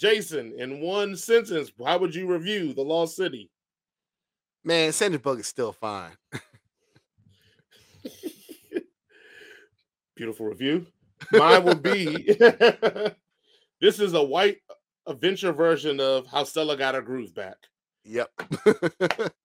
Jason, in one sentence, how would you review The Lost City? Man, Sandra Bullock is still fine. Beautiful review. Mine will be this is a white adventure version of how Stella got her groove back. Yep.